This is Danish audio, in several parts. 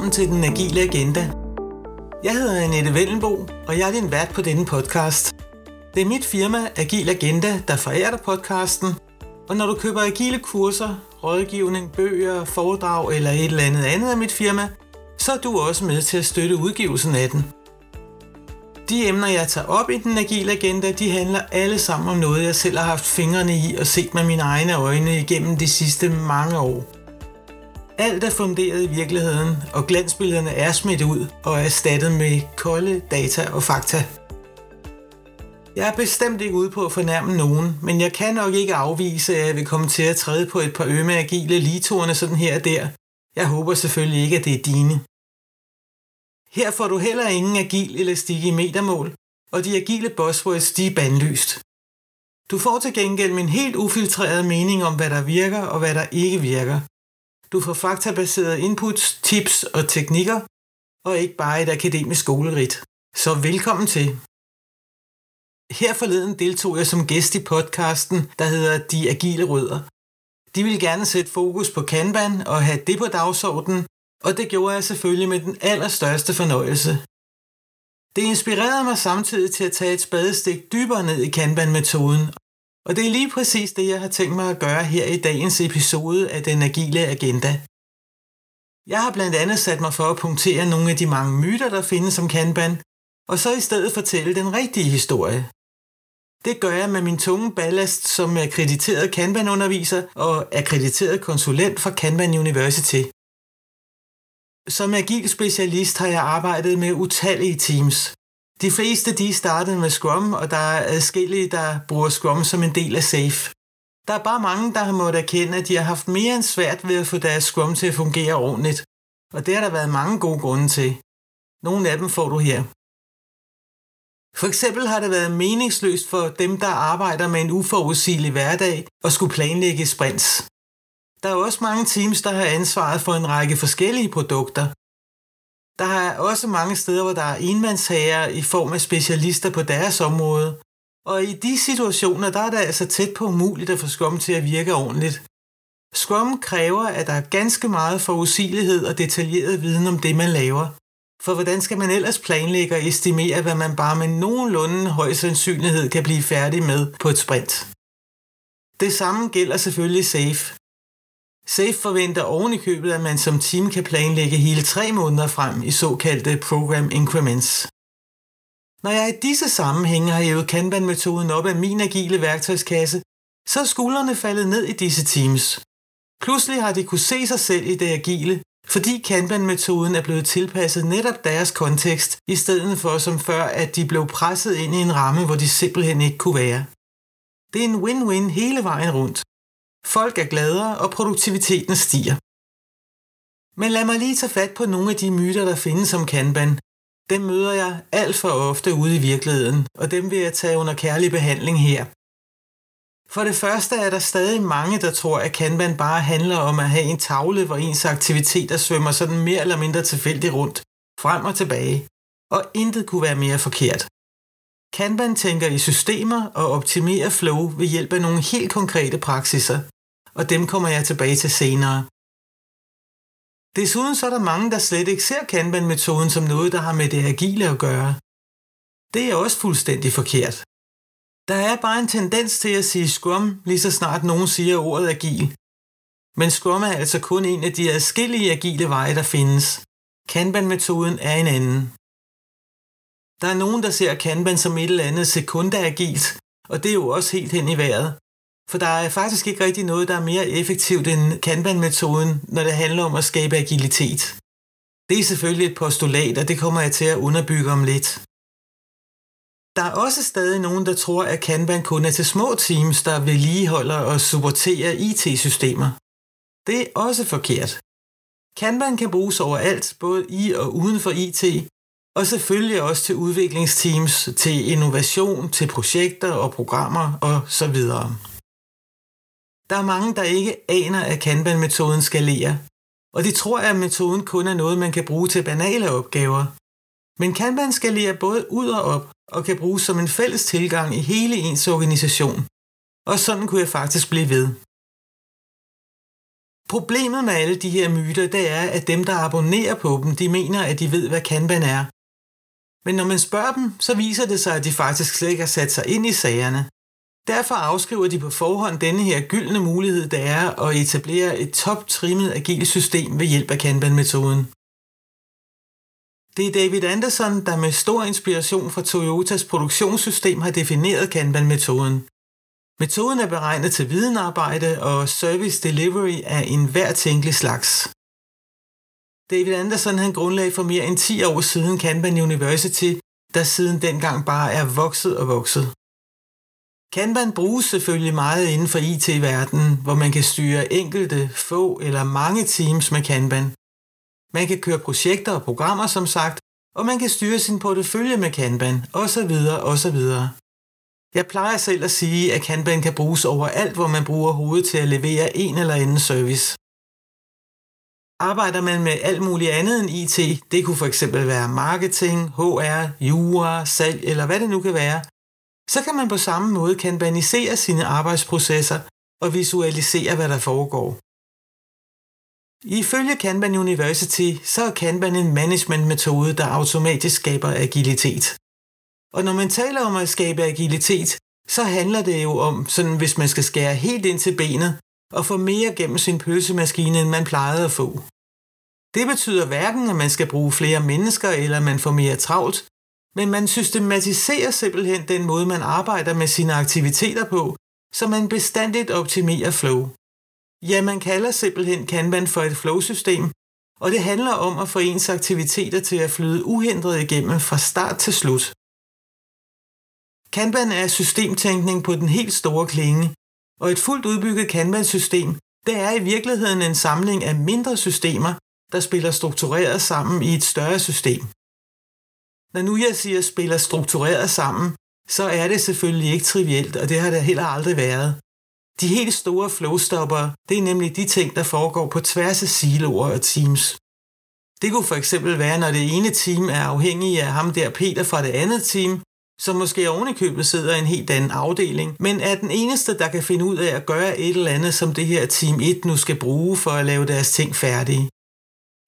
Velkommen til Den Agile Agenda. Jeg hedder Annette Vellenbo, og jeg er din vært på denne podcast. Det er mit firma Agil Agenda, der forærer dig podcasten, og når du køber agile kurser, rådgivning, bøger, foredrag eller et eller andet andet af mit firma, så er du også med til at støtte udgivelsen af den. De emner, jeg tager op i den agile agenda, de handler alle sammen om noget, jeg selv har haft fingrene i og set med mine egne øjne igennem de sidste mange år. Alt er funderet i virkeligheden, og glansbillederne er smidt ud og erstattet med kolde data og fakta. Jeg er bestemt ikke ude på at fornærme nogen, men jeg kan nok ikke afvise, at jeg vil komme til at træde på et par ømme agile ligetorne sådan her og der. Jeg håber selvfølgelig ikke, at det er dine. Her får du heller ingen agil elastik i metermål, og de agile buzzwords de er bandlyst. Du får til gengæld min helt ufiltrerede mening om, hvad der virker og hvad der ikke virker. Du får faktabaserede inputs, tips og teknikker, og ikke bare et akademisk skolerit. Så velkommen til. Her forleden deltog jeg som gæst i podcasten, der hedder De Agile Rødder. De ville gerne sætte fokus på Kanban og have det på dagsordenen, og det gjorde jeg selvfølgelig med den allerstørste fornøjelse. Det inspirerede mig samtidig til at tage et spadestik dybere ned i Kanban-metoden, og det er lige præcis det, jeg har tænkt mig at gøre her i dagens episode af Den Agile Agenda. Jeg har blandt andet sat mig for at punktere nogle af de mange myter, der findes om Kanban, og så i stedet fortælle den rigtige historie. Det gør jeg med min tunge ballast som akkrediteret Kanban-underviser og akkrediteret konsulent for Kanban University. Som agil specialist har jeg arbejdet med utallige teams. De fleste de startede med Scrum, og der er adskillige, der bruger Scrum som en del af SAFE. Der er bare mange, der har måttet erkende, at de har haft mere end svært ved at få deres Scrum til at fungere ordentligt. Og det har der været mange gode grunde til. Nogle af dem får du her. For eksempel har det været meningsløst for dem, der arbejder med en uforudsigelig hverdag og skulle planlægge sprints. Der er også mange teams, der har ansvaret for en række forskellige produkter. Der er også mange steder, hvor der er enmandshager i form af specialister på deres område. Og i de situationer, der er det altså tæt på umuligt at få Scrum til at virke ordentligt. Scrum kræver, at der er ganske meget forudsigelighed og detaljeret viden om det, man laver. For hvordan skal man ellers planlægge og estimere, hvad man bare med nogenlunde høj sandsynlighed kan blive færdig med på et sprint? Det samme gælder selvfølgelig SAFE. SAFE forventer oven i købet, at man som team kan planlægge hele tre måneder frem i såkaldte Program Increments. Når jeg i disse sammenhænge har hævet Kanban-metoden op af min agile værktøjskasse, så er skuldrene faldet ned i disse teams. Pludselig har de kunne se sig selv i det agile, fordi Kanban-metoden er blevet tilpasset netop deres kontekst, i stedet for som før, at de blev presset ind i en ramme, hvor de simpelthen ikke kunne være. Det er en win-win hele vejen rundt. Folk er gladere, og produktiviteten stiger. Men lad mig lige tage fat på nogle af de myter, der findes om Kanban. Dem møder jeg alt for ofte ude i virkeligheden, og dem vil jeg tage under kærlig behandling her. For det første er der stadig mange, der tror, at Kanban bare handler om at have en tavle, hvor ens aktiviteter svømmer sådan mere eller mindre tilfældigt rundt, frem og tilbage, og intet kunne være mere forkert. Kanban tænker i systemer og optimerer flow ved hjælp af nogle helt konkrete praksiser, og dem kommer jeg tilbage til senere. Desuden så er der mange, der slet ikke ser Kanban-metoden som noget, der har med det agile at gøre. Det er også fuldstændig forkert. Der er bare en tendens til at sige Scrum, lige så snart nogen siger ordet agil. Men Scrum er altså kun en af de adskillige agile veje, der findes. Kanban-metoden er en anden. Der er nogen, der ser Kanban som et eller andet sekundagilt, og det er jo også helt hen i vejret. For der er faktisk ikke rigtig noget, der er mere effektivt end Kanban-metoden, når det handler om at skabe agilitet. Det er selvfølgelig et postulat, og det kommer jeg til at underbygge om lidt. Der er også stadig nogen, der tror, at Kanban kun er til små teams, der vedligeholder og supporterer IT-systemer. Det er også forkert. Kanban kan bruges overalt, både i og uden for IT, og selvfølgelig også til udviklingsteams, til innovation, til projekter og programmer og så videre. Der er mange, der ikke aner, at Kanban-metoden skalerer, og de tror, at metoden kun er noget, man kan bruge til banale opgaver. Men Kanban skalerer både ud og op, og kan bruges som en fælles tilgang i hele ens organisation. Og sådan kunne jeg faktisk blive ved. Problemet med alle de her myter, det er, at dem, der abonnerer på dem, de mener, at de ved, hvad Kanban er. Men når man spørger dem, så viser det sig, at de faktisk slet ikke har sat sig ind i sagerne. Derfor afskriver de på forhånd denne her gyldne mulighed, der er at etablere et top-trimmet agilt system ved hjælp af Kanban-metoden. Det er David Anderson, der med stor inspiration fra Toyotas produktionssystem har defineret Kanban-metoden. Metoden er beregnet til videnarbejde og service delivery af enhver tænkelig slags. David Anderson han grundlagde for mere end 10 år siden Kanban University, der siden dengang bare er vokset og vokset. Kanban bruges selvfølgelig meget inden for IT-verdenen, hvor man kan styre enkelte, få eller mange teams med Kanban. Man kan køre projekter og programmer som sagt, og man kan styre sin portefølje med Kanban, osv. osv. Jeg plejer selv at sige, at Kanban kan bruges overalt, hvor man bruger hovedet til at levere en eller anden service. Arbejder man med alt muligt andet end IT, det kunne for eksempel være marketing, HR, jura, salg eller hvad det nu kan være, så kan man på samme måde kanbanisere sine arbejdsprocesser og visualisere, hvad der foregår. Ifølge Kanban University, så er Kanban en managementmetode, der automatisk skaber agilitet. Og når man taler om at skabe agilitet, så handler det jo om, sådan hvis man skal skære helt ind til benet, og få mere gennem sin pølsemaskine, end man plejede at få. Det betyder hverken, at man skal bruge flere mennesker, eller man får mere travlt, men man systematiserer simpelthen den måde, man arbejder med sine aktiviteter på, så man bestandigt optimerer flow. Ja, man kalder simpelthen Kanban for et flow-system, og det handler om at få ens aktiviteter til at flyde uhindret igennem fra start til slut. Kanban er systemtænkning på den helt store klinge, og et fuldt udbygget Kanban-system, det er i virkeligheden en samling af mindre systemer, der spiller struktureret sammen i et større system. Når nu jeg siger spiller struktureret sammen, så er det selvfølgelig ikke trivielt, og det har det heller aldrig været. De helt store flowstopper, det er nemlig de ting, der foregår på tværs af siloer og teams. Det kunne for eksempel være, når det ene team er afhængig af ham der Peter fra det andet team, som måske ovenikøbet sidder i en helt anden afdeling, men er den eneste, der kan finde ud af at gøre et eller andet, som det her team 1 nu skal bruge for at lave deres ting færdige.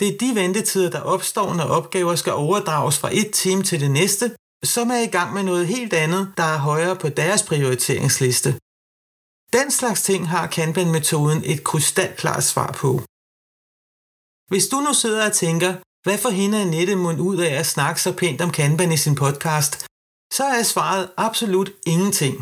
Det er de ventetider, der opstår, når opgaver skal overdrages fra et team til det næste, som er i gang med noget helt andet, der er højere på deres prioriteringsliste. Den slags ting har Kanban-metoden et krystalklart svar på. Hvis du nu sidder og tænker, hvad forhinder Annette mund ud af at snakke så pænt om Kanban i sin podcast, så er svaret absolut ingenting.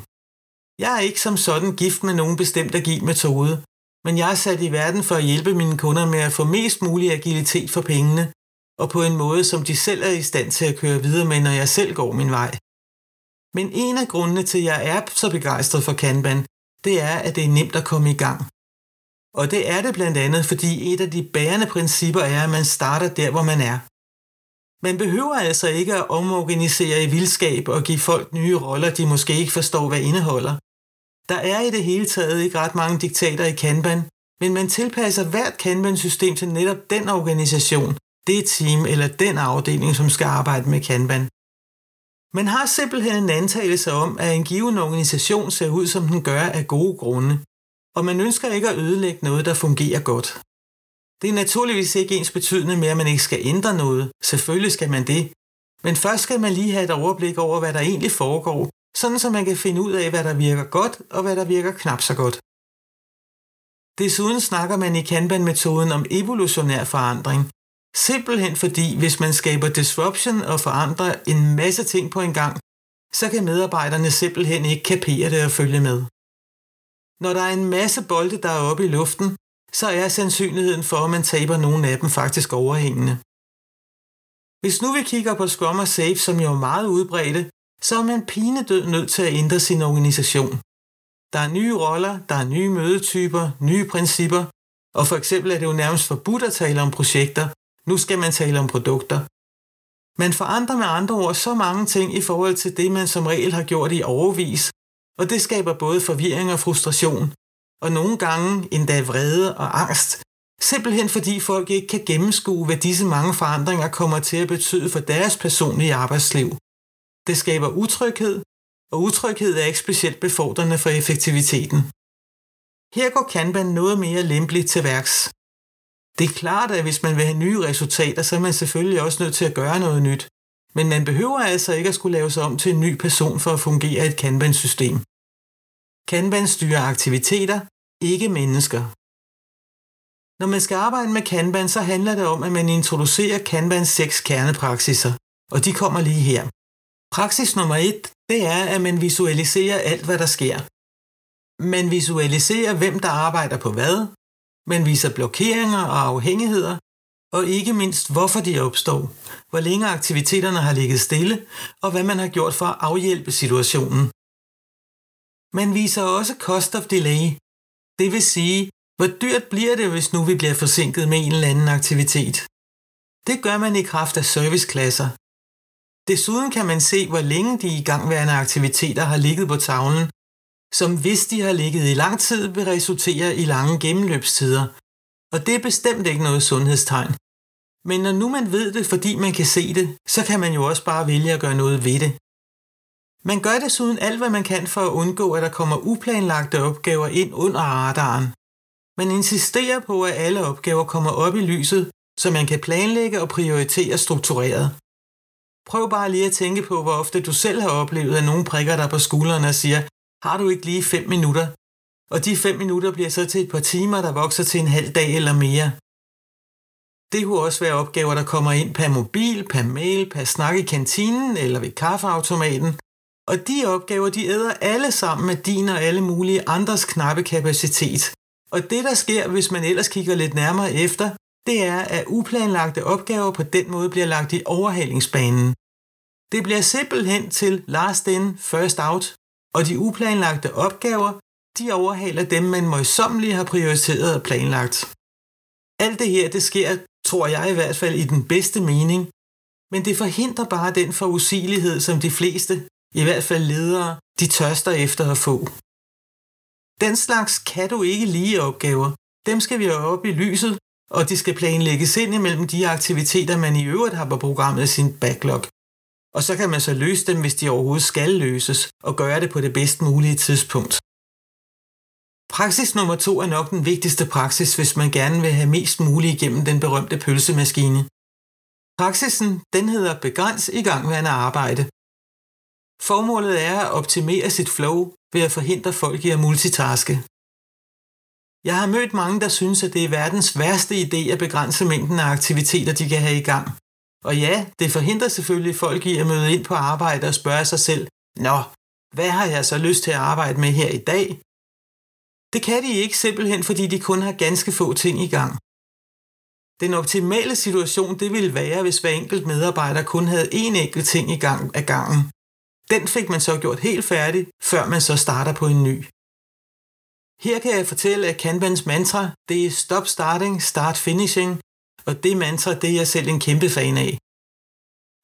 Jeg er ikke som sådan gift med nogen bestemt agil metode, men jeg er sat i verden for at hjælpe mine kunder med at få mest mulig agilitet for pengene, og på en måde, som de selv er i stand til at køre videre med, når jeg selv går min vej. Men en af grundene til, at jeg er så begejstret for Kanban, det er, at det er nemt at komme i gang. Og det er det blandt andet, fordi et af de bærende principper er, at man starter der, hvor man er. Man behøver altså ikke at omorganisere i vildskab og give folk nye roller, de måske ikke forstår, hvad indeholder. Der er i det hele taget ikke ret mange diktater i Kanban, men man tilpasser hvert Kanban-system til netop den organisation, det team eller den afdeling, som skal arbejde med Kanban. Man har simpelthen en antagelse om, at en given organisation ser ud, som den gør af gode grunde, og man ønsker ikke at ødelægge noget, der fungerer godt. Det er naturligvis ikke ens betydende med, at man ikke skal ændre noget. Selvfølgelig skal man det. Men først skal man lige have et overblik over, hvad der egentlig foregår, sådan så man kan finde ud af, hvad der virker godt og hvad der virker knap så godt. Desuden snakker man i Kanban-metoden om evolutionær forandring, simpelthen fordi hvis man skaber disruption og forandrer en masse ting på en gang, så kan medarbejderne simpelthen ikke kapere det og følge med. Når der er en masse bolde, der er oppe i luften, så er sandsynligheden for, at man taber nogle af dem faktisk overhængende. Hvis nu vi kigger på Scrum og Safe, som jo er meget udbredte, så er man pinedød nødt til at ændre sin organisation. Der er nye roller, der er nye mødetyper, nye principper, og for eksempel er det jo nærmest forbudt at tale om projekter. Nu skal man tale om produkter. Man forandrer med andre ord så mange ting i forhold til det, man som regel har gjort i overvis, og det skaber både forvirring og frustration, og nogle gange endda vrede og angst, simpelthen fordi folk ikke kan gennemskue, hvad disse mange forandringer kommer til at betyde for deres personlige arbejdsliv. Det skaber utryghed, og utryghed er ikke specielt befordrende for effektiviteten. Her går Kanban noget mere lempeligt til værks. Det er klart, at hvis man vil have nye resultater, så er man selvfølgelig også nødt til at gøre noget nyt. Men man behøver altså ikke at skulle lave sig om til en ny person for at fungere i et Kanban-system. Kanban styrer aktiviteter, ikke mennesker. Når man skal arbejde med Kanban, så handler det om, at man introducerer Kanbans seks kernepraksiser, og de kommer lige her. Praksis nummer et, det er, at man visualiserer alt, hvad der sker. Man visualiserer, hvem der arbejder på hvad, man viser blokeringer og afhængigheder, og ikke mindst, hvorfor de opstår, hvor længe aktiviteterne har ligget stille, og hvad man har gjort for at afhjælpe situationen men viser også cost of delay, det vil sige, hvor dyrt bliver det, hvis nu vi bliver forsinket med en eller anden aktivitet. Det gør man i kraft af serviceklasser. Desuden kan man se, hvor længe de igangværende aktiviteter har ligget på tavlen, som hvis de har ligget i lang tid, vil resultere i lange gennemløbstider. Og det er bestemt ikke noget sundhedstegn. Men når nu man ved det, fordi man kan se det, så kan man jo også bare vælge at gøre noget ved det. Man gør desuden alt, hvad man kan for at undgå, at der kommer uplanlagte opgaver ind under radaren. Man insisterer på, at alle opgaver kommer op i lyset, så man kan planlægge og prioritere struktureret. Prøv bare lige at tænke på, hvor ofte du selv har oplevet, at nogen prikker dig på skulderen og siger, har du ikke lige 5 minutter? Og de 5 minutter bliver så til et par timer, der vokser til en halv dag eller mere. Det kunne også være opgaver, der kommer ind per mobil, per mail, per snak i kantinen eller ved kaffeautomaten. Og de opgaver, de æder alle sammen med din og alle mulige andres knappe kapacitet. Og det, der sker, hvis man ellers kigger lidt nærmere efter, det er, at uplanlagte opgaver på den måde bliver lagt i overhalingsbanen. Det bliver simpelthen til last in, first out, og de uplanlagte opgaver, de overhaler dem, man møjsommeligt har prioriteret og planlagt. Alt det her, det sker, tror jeg i hvert fald, i den bedste mening, men det forhindrer bare den forudsigelighed, som de fleste, i hvert fald ledere, de tørster efter at få. Den slags kan du ikke lige opgaver. Dem skal vi have op i lyset, og de skal planlægges ind imellem de aktiviteter, man i øvrigt har på programmet i sin backlog. Og så kan man så løse dem, hvis de overhovedet skal løses, og gøre det på det bedst mulige tidspunkt. Praksis nummer to er nok den vigtigste praksis, hvis man gerne vil have mest muligt igennem den berømte pølsemaskine. Praksisen den hedder begræns i gangværende arbejde. Formålet er at optimere sit flow ved at forhindre folk i at multitaske. Jeg har mødt mange, der synes, at det er verdens værste idé at begrænse mængden af aktiviteter, de kan have i gang. Og ja, det forhindrer selvfølgelig folk i at møde ind på arbejde og spørge sig selv, Nå, hvad har jeg så lyst til at arbejde med her i dag? Det kan de ikke simpelthen, fordi de kun har ganske få ting i gang. Den optimale situation det ville være, hvis hver enkelt medarbejder kun havde én enkelt ting i gang af gangen. Den fik man så gjort helt færdig, før man så starter på en ny. Her kan jeg fortælle, at Kanbans mantra, det er stop starting, start finishing, og det mantra, det er jeg selv en kæmpe fan af.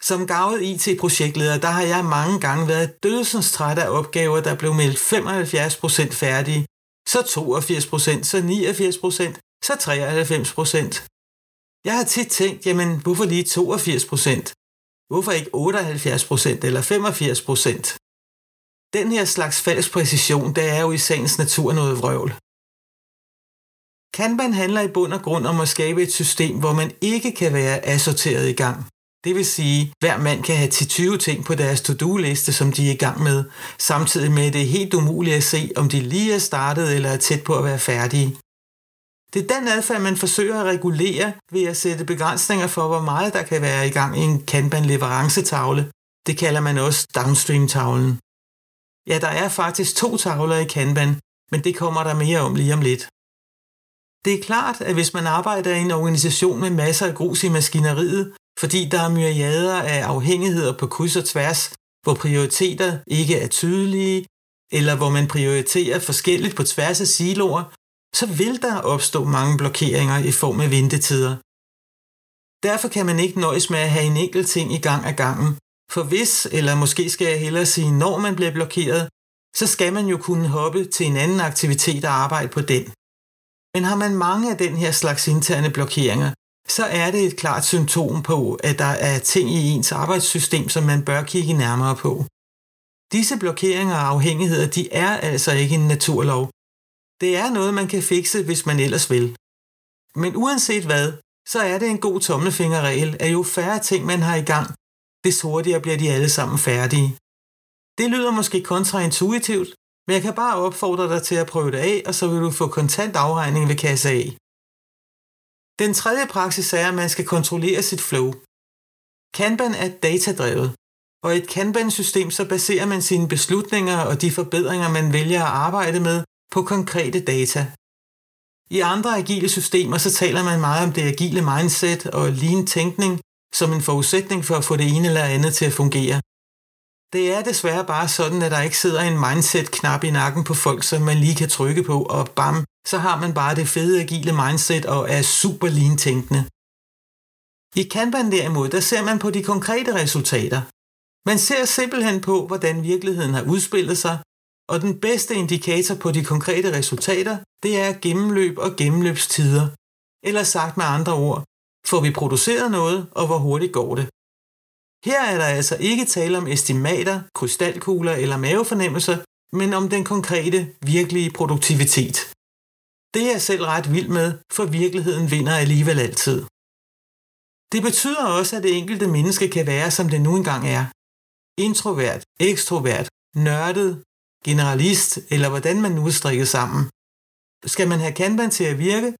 Som gavet IT-projektleder, der har jeg mange gange været dødsens træt af opgaver, der blev meldt 75% færdige, så 82%, så 89%, så 93%. Jeg har tit tænkt, jamen hvorfor lige 82%? Hvorfor ikke 78% eller 85%? Den her slags falsk præcision, det er jo i sagens natur noget vrøvl. Kanban handler i bund og grund om at skabe et system, hvor man ikke kan være assorteret i gang. Det vil sige, hver mand kan have 10-20 ting på deres to-do-liste, som de er i gang med, samtidig med at det er helt umuligt at se, om de lige er startet eller er tæt på at være færdige. Det er den adfærd, man forsøger at regulere ved at sætte begrænsninger for, hvor meget der kan være i gang i en Kanban-leverancetavle. Det kalder man også downstream-tavlen. Ja, der er faktisk to tavler i Kanban, men det kommer der mere om lige om lidt. Det er klart, at hvis man arbejder i en organisation med masser af grus i maskineriet, fordi der er myriader af afhængigheder på kryds og tværs, hvor prioriteter ikke er tydelige, eller hvor man prioriterer forskelligt på tværs af siloer, så vil der opstå mange blokeringer i form af ventetider. Derfor kan man ikke nøjes med at have en enkelt ting i gang af gangen, for hvis, eller måske skal jeg hellere sige, når man bliver blokeret, så skal man jo kunne hoppe til en anden aktivitet og arbejde på den. Men har man mange af den her slags interne blokeringer, så er det et klart symptom på, at der er ting i ens arbejdssystem, som man bør kigge nærmere på. Disse blokeringer og afhængigheder, de er altså ikke en naturlov. Det er noget, man kan fikse, hvis man ellers vil. Men uanset hvad, så er det en god tommelfingerregel, at jo færre ting man har i gang, des hurtigere bliver de alle sammen færdige. Det lyder måske kontraintuitivt, men jeg kan bare opfordre dig til at prøve det af, og så vil du få kontant afregning ved kasse A. Den tredje praksis er, at man skal kontrollere sit flow. Kanban er datadrevet, og i et Kanban-system så baserer man sine beslutninger og de forbedringer, man vælger at arbejde med, på konkrete data. I andre agile systemer så taler man meget om det agile mindset og lean tænkning som en forudsætning for at få det ene eller andet til at fungere. Det er desværre bare sådan, at der ikke sidder en mindset-knap i nakken på folk, som man lige kan trykke på, og bam, så har man bare det fede agile mindset og er super lean tænkende. I Kanban derimod, der ser man på de konkrete resultater. Man ser simpelthen på, hvordan virkeligheden har udspillet sig, og den bedste indikator på de konkrete resultater, det er gennemløb og gennemløbstider. Eller sagt med andre ord, får vi produceret noget, og hvor hurtigt går det? Her er der altså ikke tale om estimater, krystalkugler eller mavefornemmelser, men om den konkrete, virkelige produktivitet. Det er jeg selv ret vild med, for virkeligheden vinder alligevel altid. Det betyder også, at det enkelte menneske kan være, som det nu engang er. Introvert, ekstrovert, nørdet, generalist eller hvordan man nu er strikket sammen. Skal man have Kanban til at virke,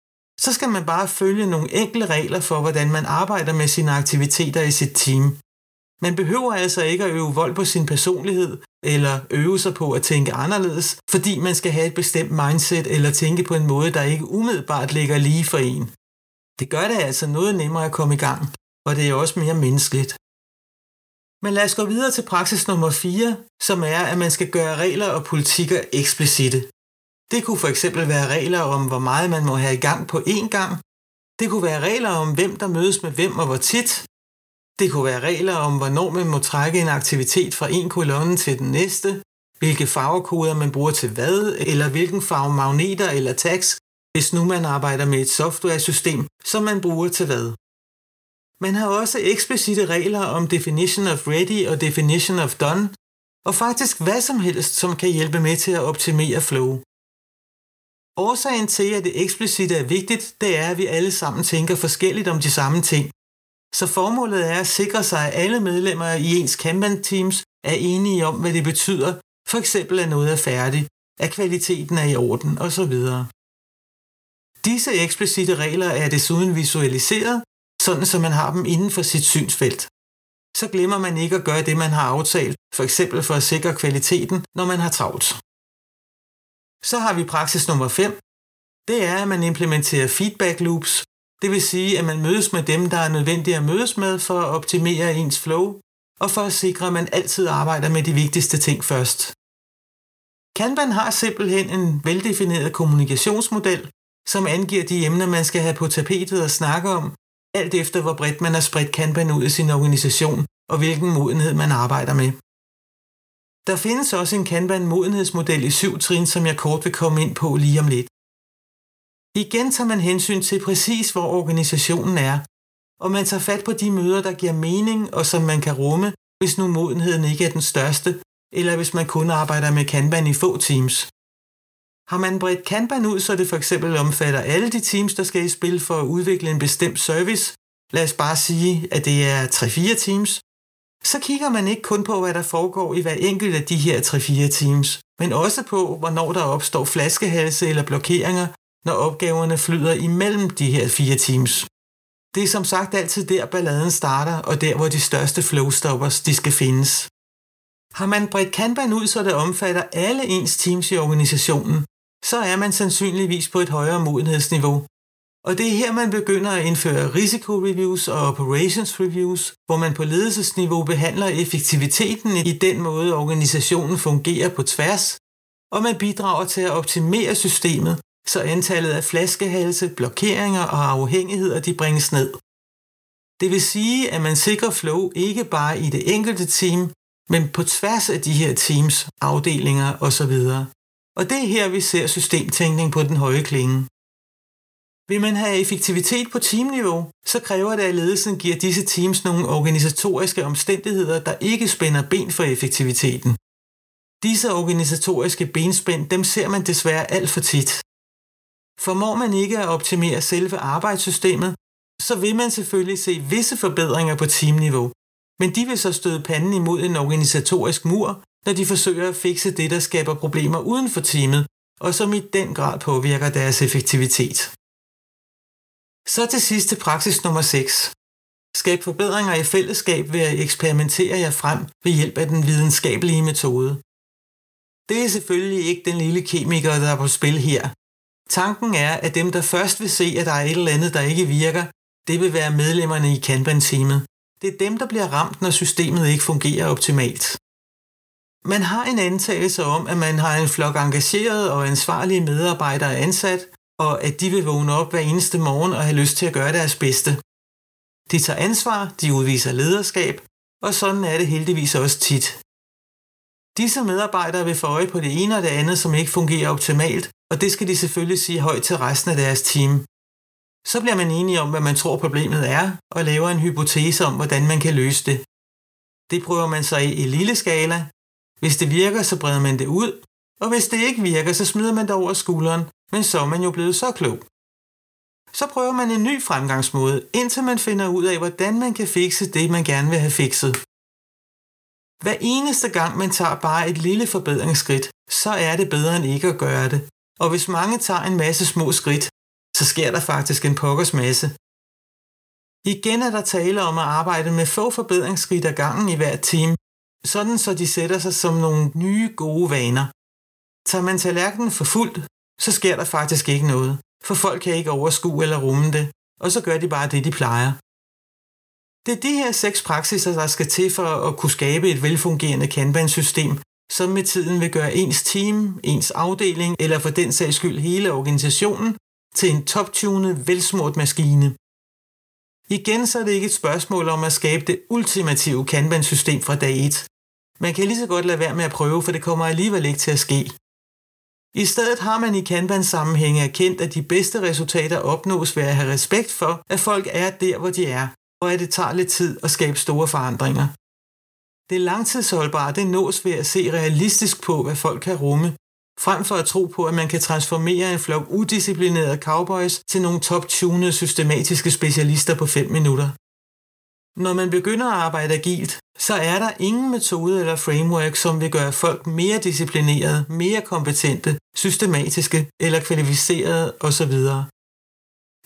så skal man bare følge nogle enkle regler for, hvordan man arbejder med sine aktiviteter i sit team. Man behøver altså ikke at øve vold på sin personlighed, eller øve sig på at tænke anderledes, fordi man skal have et bestemt mindset eller tænke på en måde, der ikke umiddelbart ligger lige for en. Det gør det altså noget nemmere at komme i gang, og det er også mere menneskeligt. Men lad os gå videre til praksis nummer 4, som er, at man skal gøre regler og politikker eksplicite. Det kunne for eksempel være regler om, hvor meget man må have i gang på én gang. Det kunne være regler om, hvem der mødes med hvem og hvor tit. Det kunne være regler om, hvornår man må trække en aktivitet fra en kolonne til den næste, hvilke farvekoder man bruger til hvad, eller hvilken farve magneter eller tags, hvis nu man arbejder med et software-system, som man bruger til hvad. Man har også eksplicite regler om definition of ready og definition of done, og faktisk hvad som helst, som kan hjælpe med til at optimere flow. Årsagen til, at det eksplicit er vigtigt, det er, at vi alle sammen tænker forskelligt om de samme ting. Så formålet er at sikre sig, at alle medlemmer i ens Kanban-teams er enige om, hvad det betyder, for eksempel at noget er færdigt, at kvaliteten er i orden osv. Disse eksplicite regler er desuden visualiseret, sådan som man har dem inden for sit synsfelt. Så glemmer man ikke at gøre det, man har aftalt, for eksempel for at sikre kvaliteten, når man har travlt. Så har vi praksis nummer 5. Det er, at man implementerer feedback loops. Det vil sige, at man mødes med dem, der er nødvendige at mødes med for at optimere ens flow, og for at sikre, at man altid arbejder med de vigtigste ting først. Kanban har simpelthen en veldefineret kommunikationsmodel, som angiver de emner, man skal have på tapetet og snakke om, alt efter hvor bredt man har spredt Kanban ud i sin organisation og hvilken modenhed man arbejder med. Der findes også en Kanban modenhedsmodel i syv trin, som jeg kort vil komme ind på lige om lidt. Igen tager man hensyn til præcis, hvor organisationen er, og man tager fat på de møder, der giver mening og som man kan rumme, hvis nu modenheden ikke er den største, eller hvis man kun arbejder med Kanban i få teams. Har man bredt Kanban ud, så det for eksempel omfatter alle de teams, der skal i spil for at udvikle en bestemt service, lad os bare sige, at det er 3-4 teams, så kigger man ikke kun på, hvad der foregår i hver enkelt af de her 3-4 teams, men også på, hvornår der opstår flaskehalse eller blokeringer, når opgaverne flyder imellem de her fire teams. Det er som sagt altid der, balladen starter, og der, hvor de største flowstoppers de skal findes. Har man bredt Kanban ud, så det omfatter alle ens teams i organisationen, så er man sandsynligvis på et højere modenhedsniveau, og det er her, man begynder at indføre risikoreviews og operations reviews, hvor man på ledelsesniveau behandler effektiviteten i den måde, organisationen fungerer på tværs, og man bidrager til at optimere systemet, så antallet af flaskehalse, blokeringer og afhængigheder de bringes ned. Det vil sige, at man sikrer flow ikke bare i det enkelte team, men på tværs af de her teams, afdelinger osv. Og det er her, vi ser systemtænkning på den høje klinge. Vil man have effektivitet på teamniveau, så kræver det, at ledelsen giver disse teams nogle organisatoriske omstændigheder, der ikke spænder ben for effektiviteten. Disse organisatoriske benspænd, dem ser man desværre alt for tit. Formår man ikke at optimere selve arbejdssystemet, så vil man selvfølgelig se visse forbedringer på teamniveau, men de vil så støde panden imod en organisatorisk mur, når de forsøger at fikse det, der skaber problemer uden for teamet, og som i den grad påvirker deres effektivitet. Så til sidst til praksis nummer 6. Skab forbedringer i fællesskab ved at eksperimentere jer frem ved hjælp af den videnskabelige metode. Det er selvfølgelig ikke den lille kemiker, der er på spil her. Tanken er, at dem, der først vil se, at der er et eller andet, der ikke virker, det vil være medlemmerne i Kanban-teamet. Det er dem, der bliver ramt, når systemet ikke fungerer optimalt. Man har en antagelse om, at man har en flok engagerede og ansvarlige medarbejdere ansat, og at de vil vågne op hver eneste morgen og have lyst til at gøre deres bedste. De tager ansvar, de udviser lederskab, og sådan er det heldigvis også tit. Disse medarbejdere vil få øje på det ene og det andet, som ikke fungerer optimalt, og det skal de selvfølgelig sige højt til resten af deres team. Så bliver man enige om, hvad man tror problemet er, og laver en hypotese om, hvordan man kan løse det. Det prøver man så i lille skala. Hvis det virker, så breder man det ud, og hvis det ikke virker, så smider man det over skulderen, men så er man jo blevet så klog. Så prøver man en ny fremgangsmåde, indtil man finder ud af, hvordan man kan fikse det, man gerne vil have fikset. Hver eneste gang man tager bare et lille forbedringsskridt, så er det bedre end ikke at gøre det. Og hvis mange tager en masse små skridt, så sker der faktisk en pokkers masse. Igen er der tale om at arbejde med få forbedringsskridt ad gangen i hver time, sådan så de sætter sig som nogle nye gode vaner. Tager man tallerkenen for fuldt, så sker der faktisk ikke noget, for folk kan ikke overskue eller rumme det, og så gør de bare det, de plejer. Det er de her seks praksiser, der skal til for at kunne skabe et velfungerende Kanban-system, som med tiden vil gøre ens team, ens afdeling eller for den sags skyld hele organisationen til en top-tunet, velsmurt maskine. Igen så er det ikke et spørgsmål om at skabe det ultimative Kanban-system fra dag 1. Man kan lige så godt lade være med at prøve, for det kommer alligevel ikke til at ske. I stedet har man i Kanban-sammenhænge erkendt, at de bedste resultater opnås ved at have respekt for, at folk er der, hvor de er, og at det tager lidt tid at skabe store forandringer. Det langtidsholdbare det nås ved at se realistisk på, hvad folk kan rumme, frem for at tro på, at man kan transformere en flok udisciplinerede cowboys til nogle top-tunede systematiske specialister på 5 minutter. Når man begynder at arbejde agilt, så er der ingen metode eller framework, som vil gøre folk mere disciplinerede, mere kompetente, systematiske eller kvalificerede osv.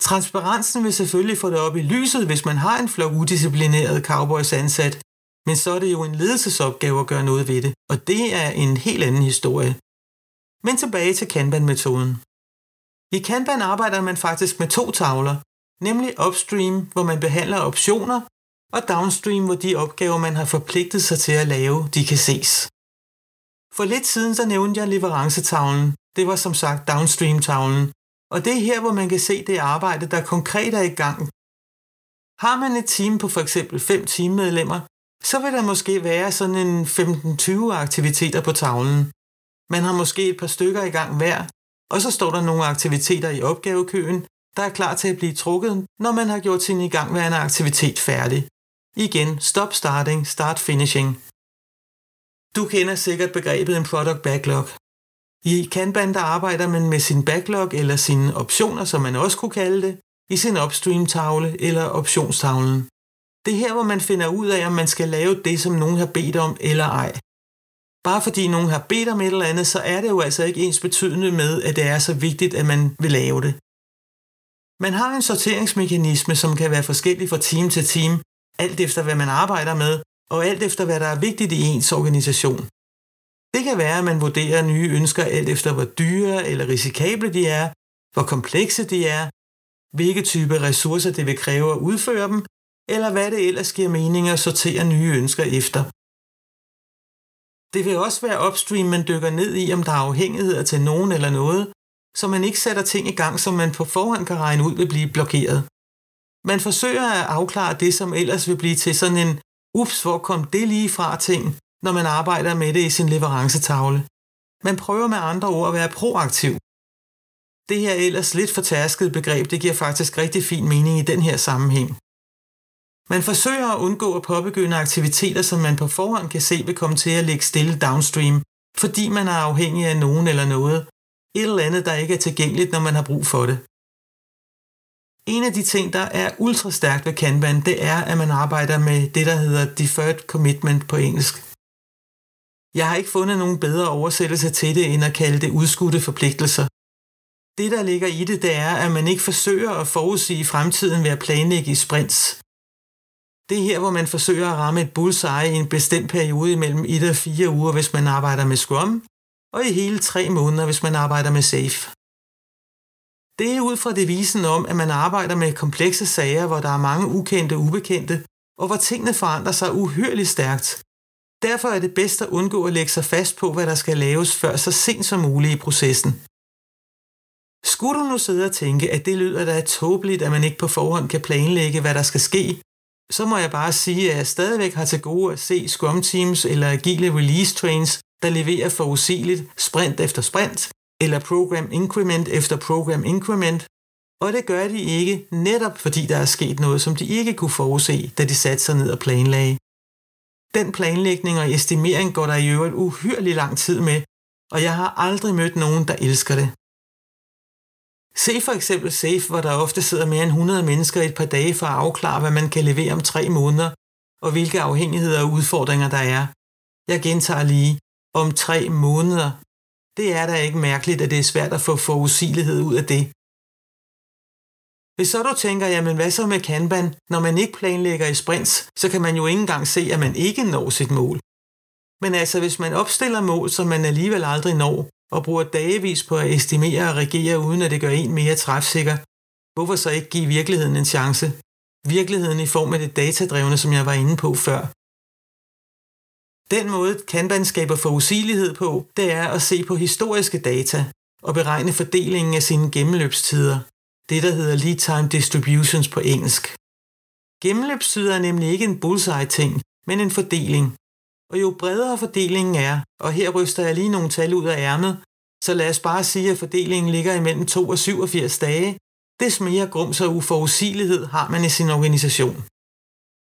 Transparensen vil selvfølgelig få det op i lyset, hvis man har en flok udisciplinerede cowboys ansat, men så er det jo en ledelsesopgave at gøre noget ved det, og det er en helt anden historie. Men tilbage til Kanban-metoden. I Kanban arbejder man faktisk med to tavler, nemlig upstream, hvor man behandler optioner, og downstream, hvor de opgaver, man har forpligtet sig til at lave, de kan ses. For lidt siden så nævnte jeg leverancetavlen. Det var som sagt downstream-tavlen. Og det er her, hvor man kan se det arbejde, der konkret er i gang. Har man et team på for eksempel 5 teammedlemmer, så vil der måske være sådan en 15-20 aktiviteter på tavlen. Man har måske et par stykker i gang hver, og så står der nogle aktiviteter i opgavekøen, der er klar til at blive trukket, når man har gjort sin igangværende aktivitet færdig. Igen, stop starting, start finishing. Du kender sikkert begrebet en product backlog. I Kanban der arbejder man med sin backlog eller sine optioner, som man også kunne kalde det, i sin upstream-tavle eller optionstavlen. Det er her, hvor man finder ud af, om man skal lave det, som nogen har bedt om eller ej. Bare fordi nogen har bedt om et eller andet, så er det jo altså ikke ens betydende med, at det er så vigtigt, at man vil lave det. Man har en sorteringsmekanisme, som kan være forskellig fra team til team, alt efter hvad man arbejder med, og alt efter hvad der er vigtigt i ens organisation. Det kan være, at man vurderer nye ønsker alt efter hvor dyre eller risikable de er, hvor komplekse de er, hvilke type ressourcer det vil kræve at udføre dem, eller hvad det ellers giver mening at sortere nye ønsker efter. Det vil også være upstream, man dykker ned i, om der er afhængigheder til nogen eller noget, så man ikke sætter ting i gang, som man på forhånd kan regne ud vil blive blokeret. Man forsøger at afklare det, som ellers vil blive til sådan en ups, hvor kom det lige fra ting, når man arbejder med det i sin leverancetavle. Man prøver med andre ord at være proaktiv. Det her ellers lidt fortærskede begreb, det giver faktisk rigtig fin mening i den her sammenhæng. Man forsøger at undgå at påbegynde aktiviteter, som man på forhånd kan se vil komme til at ligge stille downstream, fordi man er afhængig af nogen eller noget, et eller andet, der ikke er tilgængeligt, når man har brug for det. En af de ting, der er ultra stærkt ved Kanban, det er, at man arbejder med det, der hedder Deferred Commitment på engelsk. Jeg har ikke fundet nogen bedre oversættelse til det, end at kalde det udskudte forpligtelser. Det, der ligger i det, det er, at man ikke forsøger at forudsige fremtiden ved at planlægge i sprints. Det er her, hvor man forsøger at ramme et bullseye i en bestemt periode mellem 1 og 4 uger, hvis man arbejder med Scrum, og i hele 3 måneder, hvis man arbejder med SAFe. Det er ud fra devisen om, at man arbejder med komplekse sager, hvor der er mange ukendte og ubekendte, og hvor tingene forandrer sig uhyrligt stærkt. Derfor er det bedst at undgå at lægge sig fast på, hvad der skal laves før så sent som muligt i processen. Skulle du nu sidde og tænke, at det lyder da tåbeligt, at man ikke på forhånd kan planlægge, hvad der skal ske, så må jeg bare sige, at jeg stadigvæk har til gode at se Scrum Teams eller agile release trains, der leverer forudsigeligt sprint efter sprint, eller program increment efter program increment, og det gør de ikke netop fordi der er sket noget, som de ikke kunne forudse, da de satte sig ned og planlagde. Den planlægning og estimering går der i øvrigt uhyrelig lang tid med, og jeg har aldrig mødt nogen, der elsker det. Se for eksempel SAFE, hvor der ofte sidder mere end 100 mennesker i et par dage for at afklare, hvad man kan levere om tre måneder, og hvilke afhængigheder og udfordringer der er. Jeg gentager lige, om tre måneder. Det er da ikke mærkeligt, at det er svært at få forudsigelighed ud af det. Hvis så du tænker, jamen hvad så med Kanban? Når man ikke planlægger i sprints, så kan man jo ikke engang se, at man ikke når sit mål. Men altså, hvis man opstiller mål, som man alligevel aldrig når, og bruger dagevis på at estimere og regere, uden at det gør en mere træfsikker, hvorfor så ikke give virkeligheden en chance? Virkeligheden i form af det datadrevne, som jeg var inde på før. Den måde Kanban skaber forudsigelighed på, det er at se på historiske data og beregne fordelingen af sine gennemløbstider. Det, der hedder lead time distributions på engelsk. Gennemløbstider er nemlig ikke en bullseye-ting, men en fordeling. Og jo bredere fordelingen er, og her ryster jeg lige nogle tal ud af ærmet, så lad os bare sige, at fordelingen ligger imellem 2 og 87 dage, des mere grums og uforudsigelighed har man i sin organisation.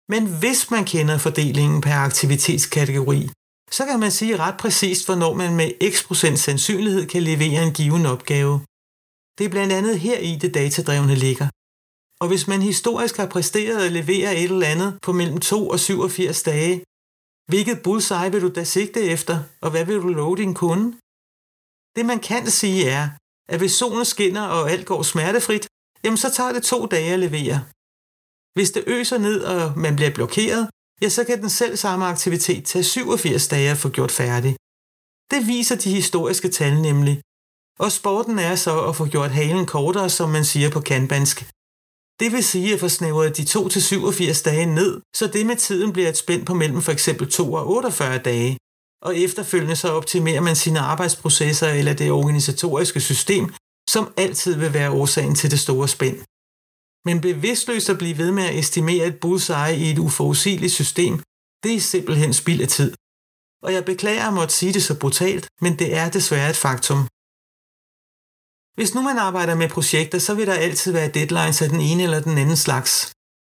Men hvis man kender fordelingen per aktivitetskategori, så kan man sige ret præcist, hvornår man med x procent sandsynlighed kan levere en given opgave. Det er blandt andet her i det datadrevne ligger. Og hvis man historisk har præsteret at levere et eller andet på mellem 2 og 87 dage, hvilket bullseye vil du da sigte efter, og hvad vil du love din kunde? Det man kan sige er, at hvis solen skinner og alt går smertefrit, jamen så tager det to dage at levere. Hvis det øser ned, og man bliver blokeret, ja, så kan den selv samme aktivitet tage 87 dage at få gjort færdig. Det viser de historiske tal nemlig. Og sporten er så at få gjort halen kortere, som man siger på kanbansk. Det vil sige at få snævret de 2-87 dage ned, så det med tiden bliver et spænd på mellem for eksempel 2 og 48 dage, og efterfølgende så optimerer man sine arbejdsprocesser eller det organisatoriske system, som altid vil være årsagen til det store spænd. Men bevidstløst at blive ved med at estimere et bullseye i et uforudsigeligt system, det er simpelthen spild af tid. Og jeg beklager at måtte sige det så brutalt, men det er desværre et faktum. Hvis nu man arbejder med projekter, så vil der altid være deadlines af den ene eller den anden slags.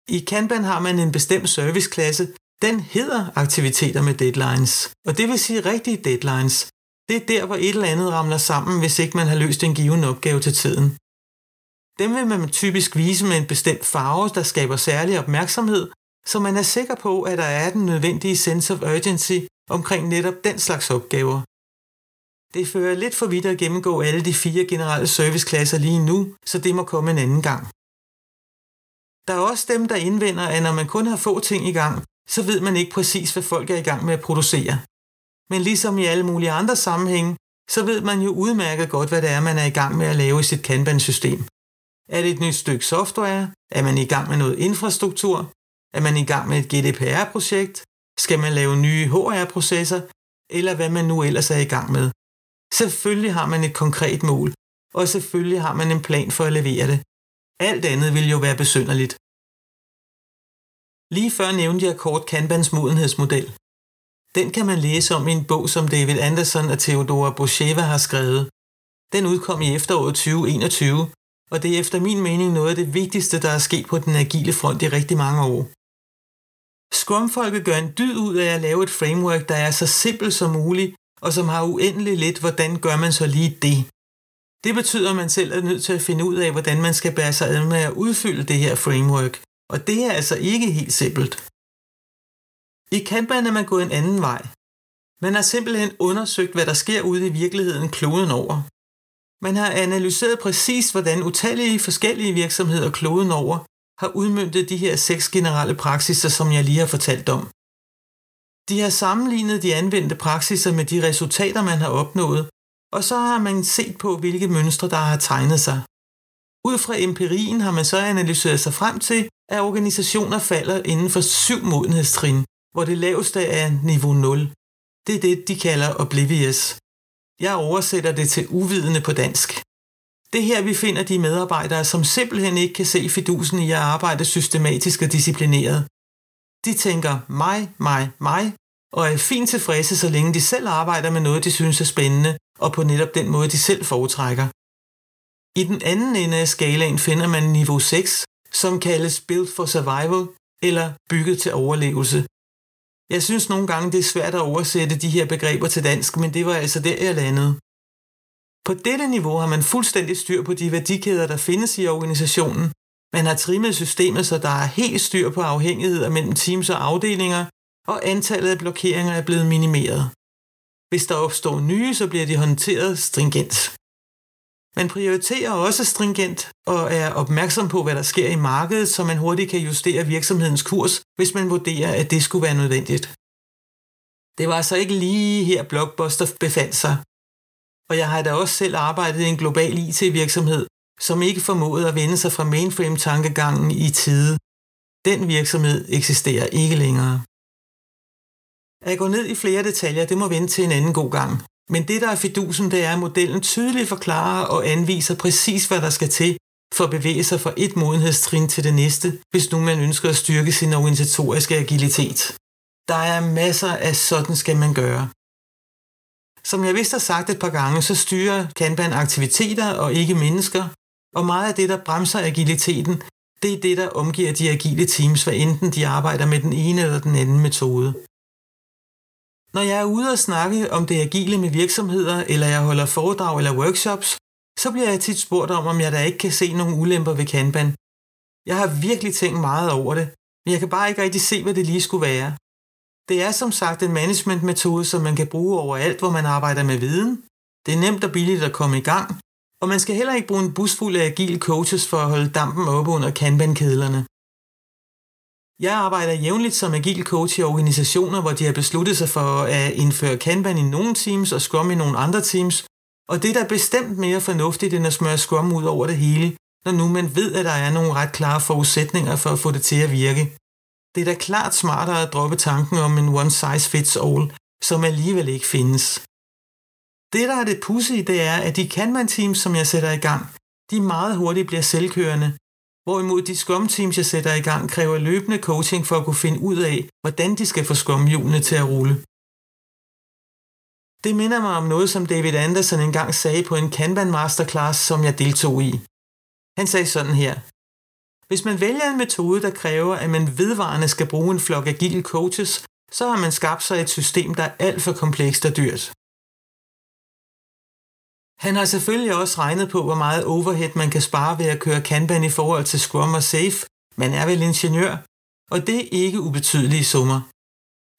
I Kanban har man en bestemt serviceklasse, den hedder aktiviteter med deadlines, og det vil sige rigtige deadlines. Det er der, hvor et eller andet ramler sammen, hvis ikke man har løst en given opgave til tiden. Dem vil man typisk vise med en bestemt farve, der skaber særlig opmærksomhed, så man er sikker på, at der er den nødvendige sense of urgency omkring netop den slags opgaver. Det fører lidt for vidt at gennemgå alle de fire generelle serviceklasser lige nu, så det må komme en anden gang. Der er også dem, der indvender, at når man kun har få ting i gang, så ved man ikke præcis, hvad folk er i gang med at producere. Men ligesom i alle mulige andre sammenhænge, så ved man jo udmærket godt, hvad det er, man er i gang med at lave i sit Kanban-system. Er det et nyt stykke software? Er man i gang med noget infrastruktur? Er man i gang med et GDPR-projekt? Skal man lave nye HR-processer? Eller hvad man nu ellers er i gang med? Selvfølgelig har man et konkret mål, og selvfølgelig har man en plan for at levere det. Alt andet vil jo være besynderligt. Lige før nævnte jeg kort Kanbans modenhedsmodel. Den kan man læse om i en bog, som David Anderson og Theodora Bocheva har skrevet. Den udkom i efteråret 2021, og det er efter min mening noget af det vigtigste, der er sket på den agile front i rigtig mange år. Scrum-folket gør en dyd ud af at lave et framework, der er så simpelt som muligt, og som har uendelig lidt, hvordan gør man så lige det. Det betyder, at man selv er nødt til at finde ud af, hvordan man skal bære sig ad med at udfylde det her framework. Og det er altså ikke helt simpelt. I Kanban er man gået en anden vej. Man har simpelthen undersøgt, hvad der sker ude i virkeligheden kloden over. Man har analyseret præcis, hvordan utallige forskellige virksomheder kloden over har udmyndtet de her seks generelle praksiser, som jeg lige har fortalt om. De har sammenlignet de anvendte praksiser med de resultater, man har opnået, og så har man set på, hvilke mønstre, der har tegnet sig. Ud fra empirien har man så analyseret sig frem til, at organisationer falder inden for syv modenhedstrin, hvor det laveste er niveau 0. Det er det, de kalder oblivious. Jeg oversætter det til uvidende på dansk. Det her, vi finder de medarbejdere, som simpelthen ikke kan se fidusen i at arbejde systematisk og disciplineret. De tænker mig, mig, mig, og er fint tilfredse, så længe de selv arbejder med noget, de synes er spændende, og på netop den måde, de selv foretrækker. I den anden ende af skalaen finder man niveau 6, som kaldes Build for Survival, eller bygget til overlevelse. Jeg synes nogle gange, det er svært at oversætte de her begreber til dansk, men det var altså der, jeg landede. På dette niveau har man fuldstændig styr på de værdikæder, der findes i organisationen. Man har trimmet systemet, så der er helt styr på afhængigheder mellem teams og afdelinger, og antallet af blokeringer er blevet minimeret. Hvis der opstår nye, så bliver de håndteret stringent. Man prioriterer også stringent og er opmærksom på, hvad der sker i markedet, så man hurtigt kan justere virksomhedens kurs, hvis man vurderer, at det skulle være nødvendigt. Det var altså ikke lige her Blockbuster befandt sig. Og jeg har da også selv arbejdet i en global IT-virksomhed, som ikke formåede at vende sig fra mainframe-tankegangen i tide. Den virksomhed eksisterer ikke længere. At gå ned i flere detaljer, det må vente til en anden god gang. Men det, der er fidusen, det er, at modellen tydeligt forklarer og anviser præcis, hvad der skal til for at bevæge sig fra et modenhedstrin til det næste, hvis nu man ønsker at styrke sin organisatoriske agilitet. Der er masser af sådan skal man gøre. Som jeg vist har sagt et par gange, så styrer Kanban aktiviteter og ikke mennesker, og meget af det, der bremser agiliteten, det er det, der omgiver de agile teams, hvad enten de arbejder med den ene eller den anden metode. Når jeg er ude og snakke om det agile med virksomheder, eller jeg holder foredrag eller workshops, så bliver jeg tit spurgt om, om jeg da ikke kan se nogle ulemper ved Kanban. Jeg har virkelig tænkt meget over det, men jeg kan bare ikke rigtig se, hvad det lige skulle være. Det er som sagt en managementmetode, som man kan bruge overalt, hvor man arbejder med viden. Det er nemt og billigt at komme i gang, og man skal heller ikke bruge en bus fuld af agile coaches for at holde dampen oppe under Kanban-kedlerne. Jeg arbejder jævnligt som agil coach i organisationer, hvor de har besluttet sig for at indføre Kanban i nogle teams og Scrum i nogle andre teams, og det er da bestemt mere fornuftigt end at smøre Scrum ud over det hele, når nu man ved, at der er nogle ret klare forudsætninger for at få det til at virke. Det er da klart smartere at droppe tanken om en one size fits all, som alligevel ikke findes. Det, der er det pudsige, det er, at de Kanban-teams, som jeg sætter i gang, de meget hurtigt bliver selvkørende, Hvorimod de Scrum Teams, jeg sætter i gang, kræver løbende coaching for at kunne finde ud af, hvordan de skal få scrum til at rulle. Det minder mig om noget, som David Anderson engang sagde på en Kanban Masterclass, som jeg deltog i. Han sagde sådan her. Hvis man vælger en metode, der kræver, at man vedvarende skal bruge en flok agile coaches, så har man skabt sig et system, der er alt for komplekst og dyrt. Han har selvfølgelig også regnet på, hvor meget overhead man kan spare ved at køre Kanban i forhold til Scrum og Safe. Man er vel ingeniør, og det er ikke ubetydelige summer.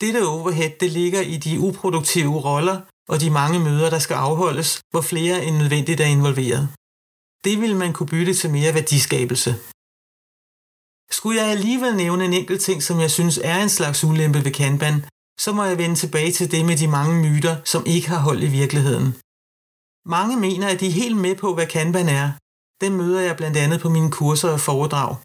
Dette overhead det ligger i de uproduktive roller og de mange møder, der skal afholdes, hvor flere end nødvendigt er involveret. Det vil man kunne bytte til mere værdiskabelse. Skulle jeg alligevel nævne en enkelt ting, som jeg synes er en slags ulempe ved Kanban, så må jeg vende tilbage til det med de mange myter, som ikke har hold i virkeligheden. Mange mener, at de er helt med på, hvad Kanban er. Det møder jeg blandt andet på mine kurser og foredrag.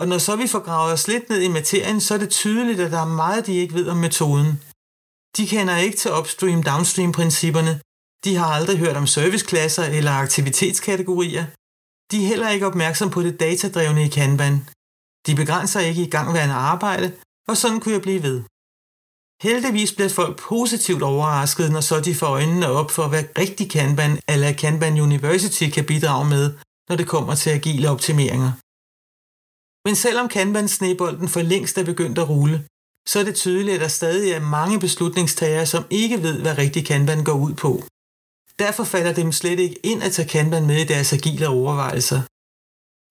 Og når så vi får gravet os lidt ned i materien, så er det tydeligt, at der er meget, de ikke ved om metoden. De kender ikke til upstream-downstream-principperne. De har aldrig hørt om serviceklasser eller aktivitetskategorier. De er heller ikke opmærksom på det datadrevne i Kanban. De begrænser ikke i gangværende arbejde, og sådan kunne jeg blive ved. Heldigvis bliver folk positivt overrasket, når så de får øjnene op for, hvad rigtig Kanban eller Kanban University kan bidrage med, når det kommer til agile optimeringer. Men selvom Kanban-snebolden for længst er begyndt at rulle, så er det tydeligt, at der stadig er mange beslutningstagere, som ikke ved, hvad rigtig Kanban går ud på. Derfor falder dem slet ikke ind at tage Kanban med i deres agile overvejelser.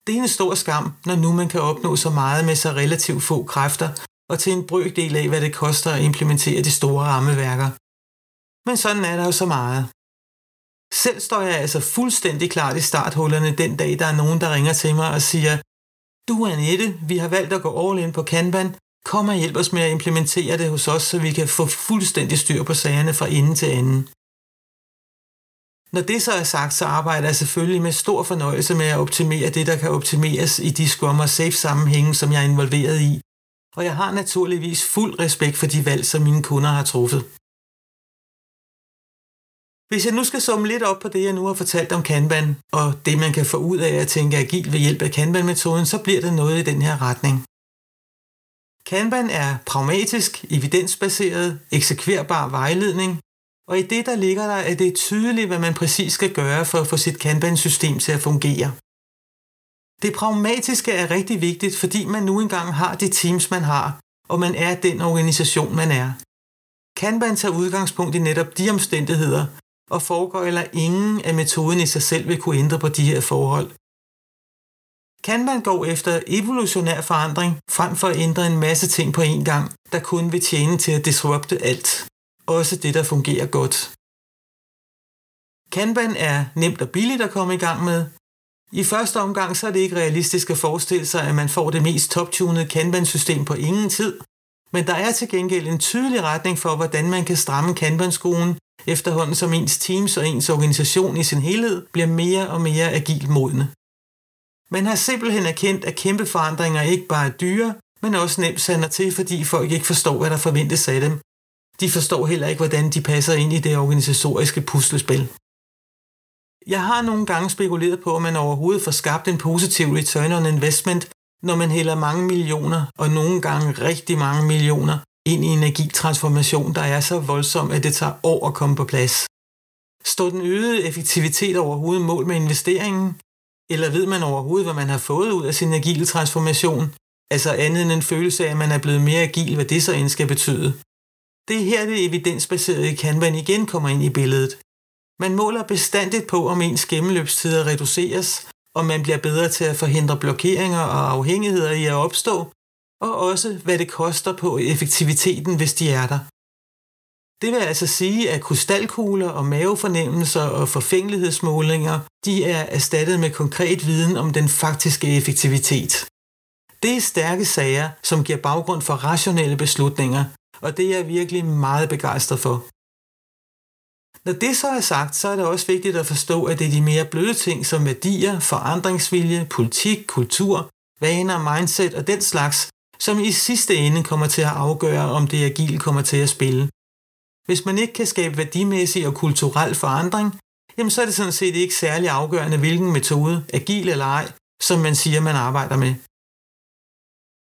Det er en stor skam, når nu man kan opnå så meget med så relativt få kræfter, og til en brøkdel af, hvad det koster at implementere de store rammeværker. Men sådan er der jo så meget. Selv står jeg altså fuldstændig klart i starthullerne den dag, der er nogen, der ringer til mig og siger, du Annette, vi har valgt at gå all in på Kanban, kom og hjælp os med at implementere det hos os, så vi kan få fuldstændig styr på sagerne fra ende til anden. Når det så er sagt, så arbejder jeg selvfølgelig med stor fornøjelse med at optimere det, der kan optimeres i de Scrum og Safe sammenhænge, som jeg er involveret i. Og jeg har naturligvis fuld respekt for de valg, som mine kunder har truffet. Hvis jeg nu skal summe lidt op på det, jeg nu har fortalt om Kanban, og det, man kan få ud af at tænke agil ved hjælp af Kanban-metoden, så bliver det noget i den her retning. Kanban er pragmatisk, evidensbaseret, eksekverbar vejledning, og i det, der ligger der, at det er tydeligt, hvad man præcis skal gøre for at få sit Kanban-system til at fungere. Det pragmatiske er rigtig vigtigt, fordi man nu engang har de teams, man har, og man er den organisation, man er. Kanban tager udgangspunkt i netop de omstændigheder, og foregår eller ingen af metoden i sig selv vil kunne ændre på de her forhold. Kanban går efter evolutionær forandring frem for at ændre en masse ting på én gang, der kun vil tjene til at disrupte alt også det, der fungerer godt. Kanban er nemt og billigt at komme i gang med. I første omgang så er det ikke realistisk at forestille sig, at man får det mest top-tunede Kanban-system på ingen tid, men der er til gengæld en tydelig retning for, hvordan man kan stramme Kanban-skolen, efterhånden som ens teams og ens organisation i sin helhed bliver mere og mere agil modne. Man har simpelthen erkendt, at kæmpe forandringer ikke bare er dyre, men også nemt sander til, fordi folk ikke forstår, hvad der forventes af dem, de forstår heller ikke, hvordan de passer ind i det organisatoriske puslespil. Jeg har nogle gange spekuleret på, om man overhovedet får skabt en positiv return on investment, når man hælder mange millioner, og nogle gange rigtig mange millioner, ind i en energitransformation, der er så voldsom, at det tager år at komme på plads. Står den øgede effektivitet overhovedet mål med investeringen? Eller ved man overhovedet, hvad man har fået ud af sin agile transformation? Altså andet end en følelse af, at man er blevet mere agil, hvad det så end skal betyde. Det er her det evidensbaserede Kanban igen kommer ind i billedet. Man måler bestandigt på, om ens gennemløbstider reduceres, og man bliver bedre til at forhindre blokeringer og afhængigheder i at opstå, og også hvad det koster på effektiviteten, hvis de er der. Det vil altså sige, at krystalkugler og mavefornemmelser og forfængelighedsmålinger, de er erstattet med konkret viden om den faktiske effektivitet. Det er stærke sager, som giver baggrund for rationelle beslutninger, og det er jeg virkelig meget begejstret for. Når det så er sagt, så er det også vigtigt at forstå, at det er de mere bløde ting som værdier, forandringsvilje, politik, kultur, vaner, mindset og den slags, som i sidste ende kommer til at afgøre, om det agil kommer til at spille. Hvis man ikke kan skabe værdimæssig og kulturel forandring, jamen så er det sådan set ikke særlig afgørende, hvilken metode, agil eller ej, som man siger, man arbejder med.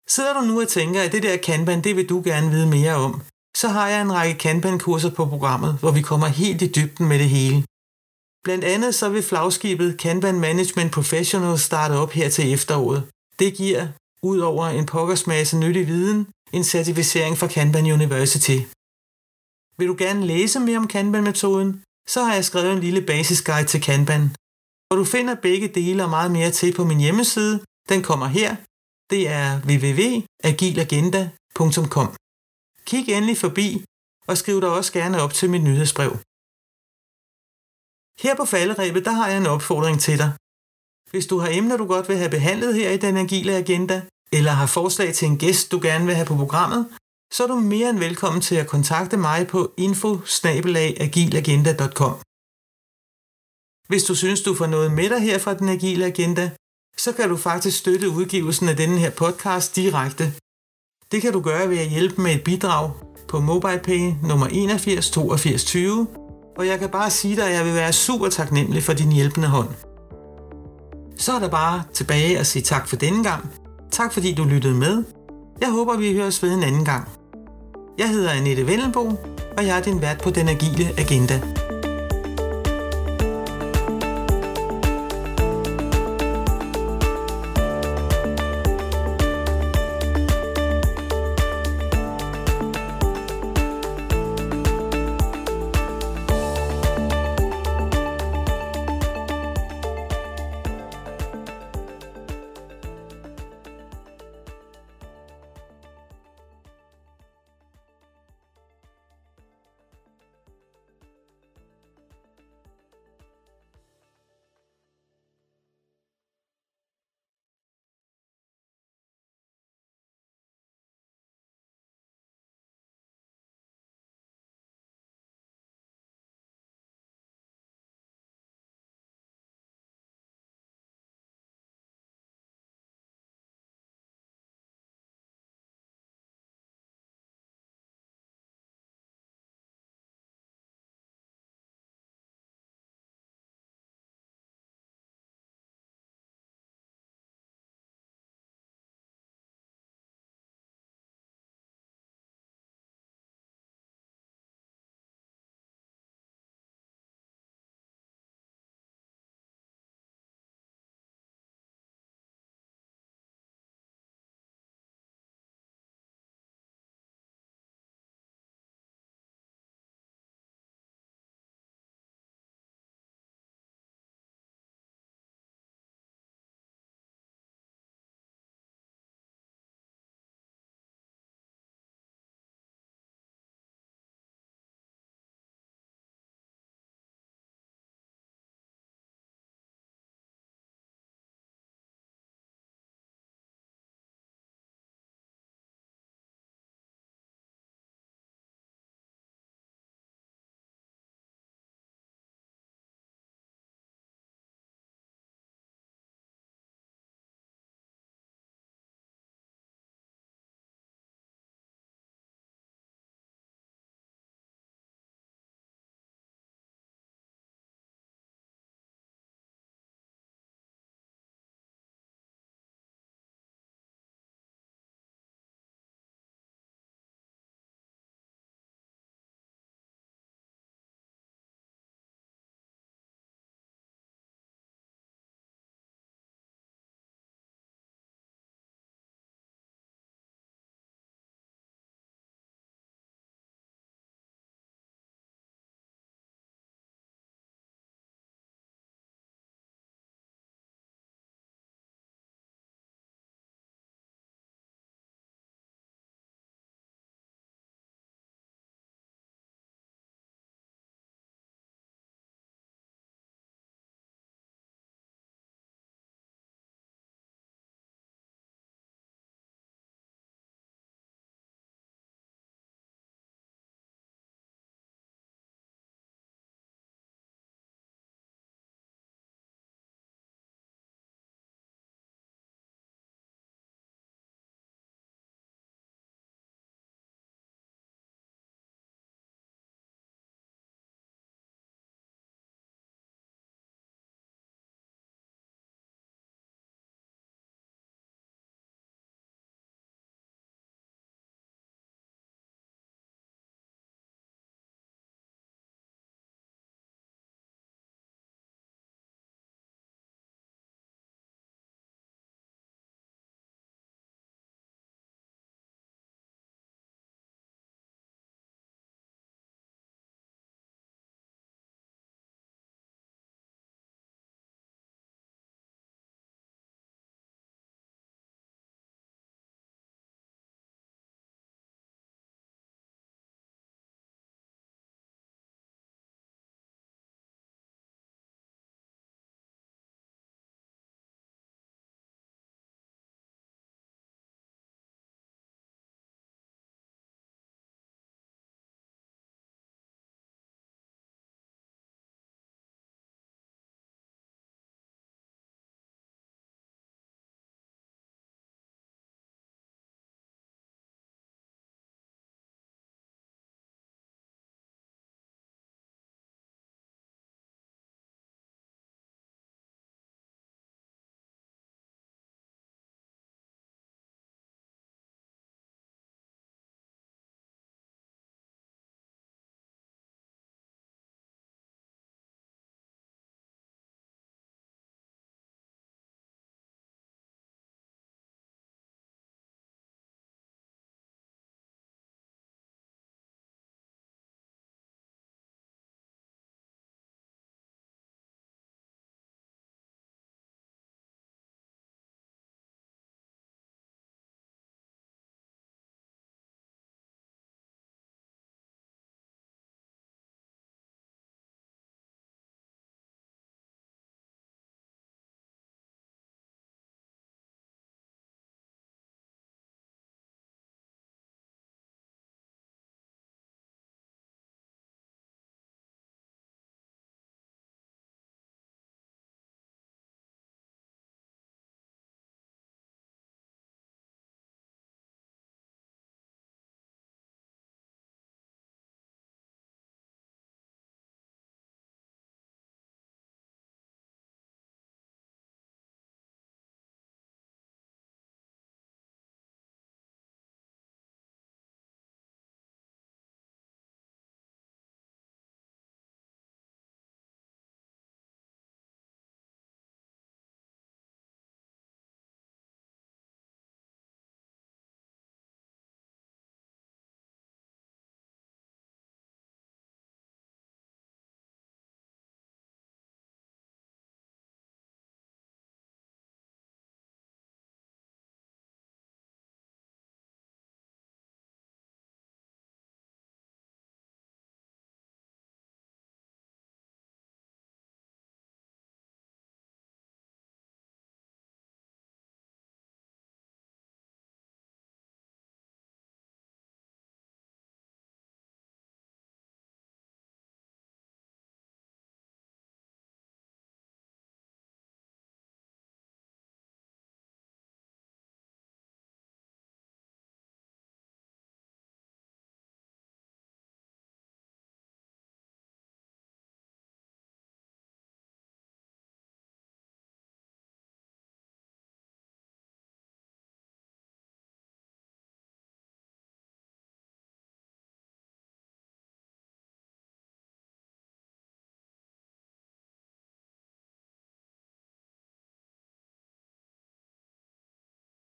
Sidder du nu og tænker, at det der Kanban, det vil du gerne vide mere om, så har jeg en række Kanban-kurser på programmet, hvor vi kommer helt i dybden med det hele. Blandt andet så vil flagskibet Kanban Management Professional starte op her til efteråret. Det giver, ud over en pokkers masse nyttig viden, en certificering fra Kanban University. Vil du gerne læse mere om Kanban-metoden, så har jeg skrevet en lille basisguide til Kanban. Og du finder begge dele og meget mere til på min hjemmeside. Den kommer her, det er www.agilagenda.com. Kig endelig forbi og skriv dig også gerne op til mit nyhedsbrev. Her på falderæbet, der har jeg en opfordring til dig. Hvis du har emner, du godt vil have behandlet her i den agile agenda, eller har forslag til en gæst, du gerne vil have på programmet, så er du mere end velkommen til at kontakte mig på info Hvis du synes, du får noget med dig her fra den agile agenda, så kan du faktisk støtte udgivelsen af denne her podcast direkte. Det kan du gøre ved at hjælpe med et bidrag på MobilePay nummer 81 82 20, og jeg kan bare sige dig, at jeg vil være super taknemmelig for din hjælpende hånd. Så er der bare tilbage at sige tak for denne gang. Tak fordi du lyttede med. Jeg håber, vi høres ved en anden gang. Jeg hedder Annette Vellenbo, og jeg er din vært på Den Agile Agenda.